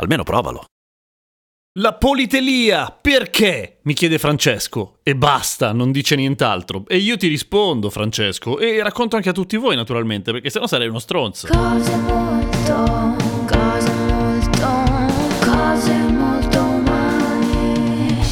Almeno provalo. La politelia, perché? mi chiede Francesco. E basta, non dice nient'altro. E io ti rispondo, Francesco, e racconto anche a tutti voi, naturalmente, perché sennò sarei uno stronzo. Cose molto,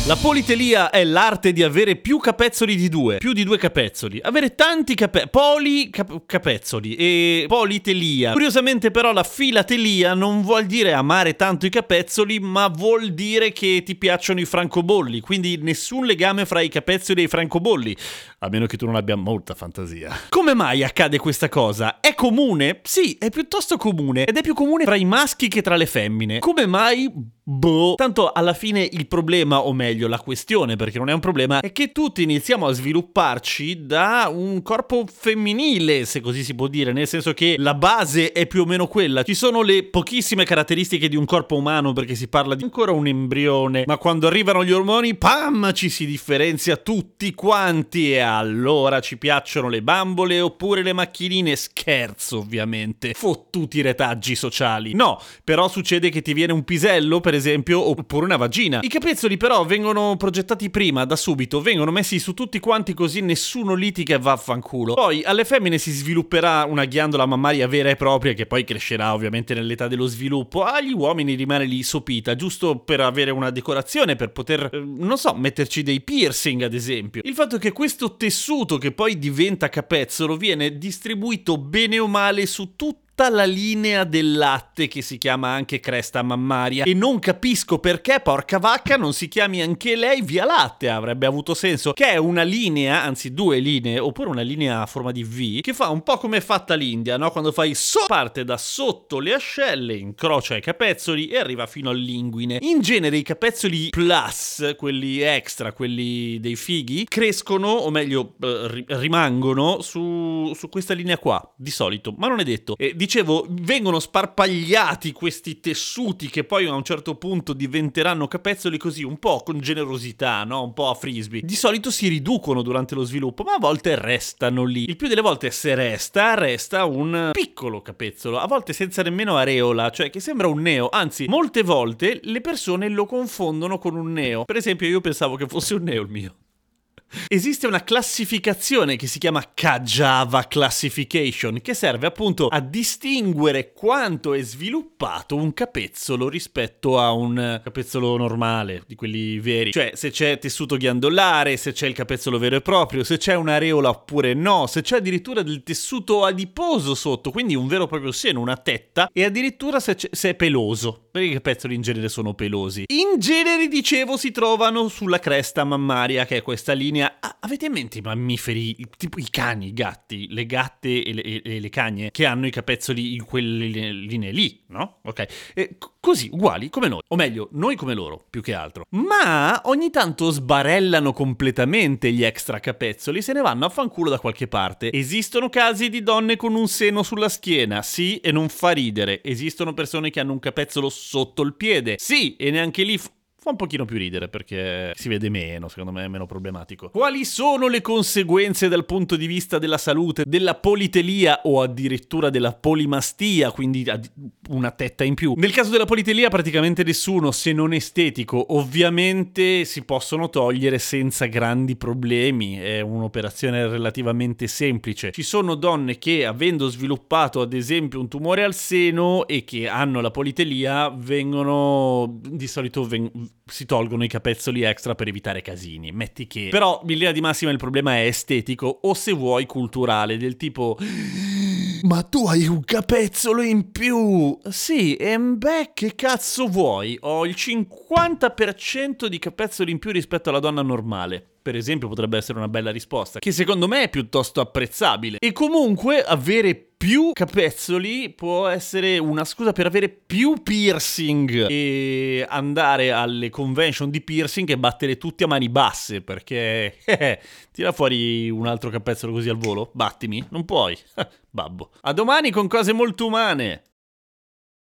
La politelia è l'arte di avere più capezzoli di due, più di due capezzoli. Avere tanti capezzoli, poli cap- capezzoli e politelia. Curiosamente però la filatelia non vuol dire amare tanto i capezzoli, ma vuol dire che ti piacciono i francobolli, quindi nessun legame fra i capezzoli e i francobolli, a meno che tu non abbia molta fantasia. Come mai accade questa cosa? È comune? Sì, è piuttosto comune ed è più comune tra i maschi che tra le femmine. Come mai? Boh. Tanto alla fine il problema, o meglio la questione, perché non è un problema, è che tutti iniziamo a svilupparci da un corpo femminile, se così si può dire, nel senso che la base è più o meno quella. Ci sono le pochissime caratteristiche di un corpo umano, perché si parla di ancora un embrione, ma quando arrivano gli ormoni, pam, ci si differenzia tutti quanti e allora ci piacciono le bambole oppure le macchinine. Scherzo, ovviamente. Fottuti retaggi sociali. No, però succede che ti viene un pisello, per esempio, oppure una vagina. I capezzoli però vengono progettati prima, da subito, vengono messi su tutti quanti così nessuno litiga e vaffanculo. Poi alle femmine si svilupperà una ghiandola mammaria vera e propria che poi crescerà ovviamente nell'età dello sviluppo. Agli uomini rimane lì sopita, giusto per avere una decorazione, per poter, eh, non so, metterci dei piercing ad esempio. Il fatto è che questo tessuto che poi diventa capezzolo viene distribuito bene o male su tutti tutta la linea del latte che si chiama anche cresta mammaria. E non capisco perché porca vacca non si chiami anche lei via latte. Avrebbe avuto senso che è una linea anzi due linee oppure una linea a forma di V che fa un po' come è fatta l'India no? Quando fai so parte da sotto le ascelle incrocia i capezzoli e arriva fino all'inguine in genere i capezzoli plus quelli extra quelli dei fighi crescono o meglio eh, ri- rimangono su, su questa linea qua di solito. Ma non è detto. E dicevo, vengono sparpagliati questi tessuti che poi a un certo punto diventeranno capezzoli così un po' con generosità, no? Un po' a frisbee. Di solito si riducono durante lo sviluppo, ma a volte restano lì. Il più delle volte se resta, resta un piccolo capezzolo, a volte senza nemmeno areola, cioè che sembra un neo. Anzi, molte volte le persone lo confondono con un neo. Per esempio, io pensavo che fosse un neo il mio. Esiste una classificazione che si chiama Kajava Classification che serve appunto a distinguere quanto è sviluppato un capezzolo rispetto a un capezzolo normale, di quelli veri. Cioè se c'è tessuto ghiandolare, se c'è il capezzolo vero e proprio, se c'è un'areola oppure no, se c'è addirittura del tessuto adiposo sotto, quindi un vero e proprio seno, una tetta, e addirittura se, se è peloso. Perché i capezzoli in genere sono pelosi. In genere, dicevo, si trovano sulla cresta mammaria, che è questa linea. Ah, avete in mente i mammiferi, tipo i cani, i gatti, le gatte e le, e- le cagne, che hanno i capezzoli in quelle linee, lì, no? Ok. E così, uguali come noi. O meglio, noi come loro, più che altro. Ma ogni tanto sbarellano completamente gli extra capezzoli, se ne vanno a fanculo da qualche parte. Esistono casi di donne con un seno sulla schiena, sì, e non fa ridere. Esistono persone che hanno un capezzolo sotto il piede, sì, e neanche lì fa un pochino più ridere perché si vede meno, secondo me è meno problematico. Quali sono le conseguenze dal punto di vista della salute, della politelia o addirittura della polimastia, quindi una tetta in più? Nel caso della politelia praticamente nessuno, se non estetico, ovviamente si possono togliere senza grandi problemi, è un'operazione relativamente semplice. Ci sono donne che avendo sviluppato ad esempio un tumore al seno e che hanno la politelia vengono di solito ven- si tolgono i capezzoli extra per evitare casini. Metti che. Però, in linea di massima, il problema è estetico o se vuoi culturale, del tipo. Ma tu hai un capezzolo in più! Sì, e beh, che cazzo vuoi? Ho il 50% di capezzoli in più rispetto alla donna normale. Per esempio, potrebbe essere una bella risposta, che secondo me è piuttosto apprezzabile. E comunque avere più capezzoli può essere una scusa per avere più piercing e andare alle convention di piercing e battere tutti a mani basse perché eh, tira fuori un altro capezzolo così al volo, battimi, non puoi. Babbo. A domani con cose molto umane.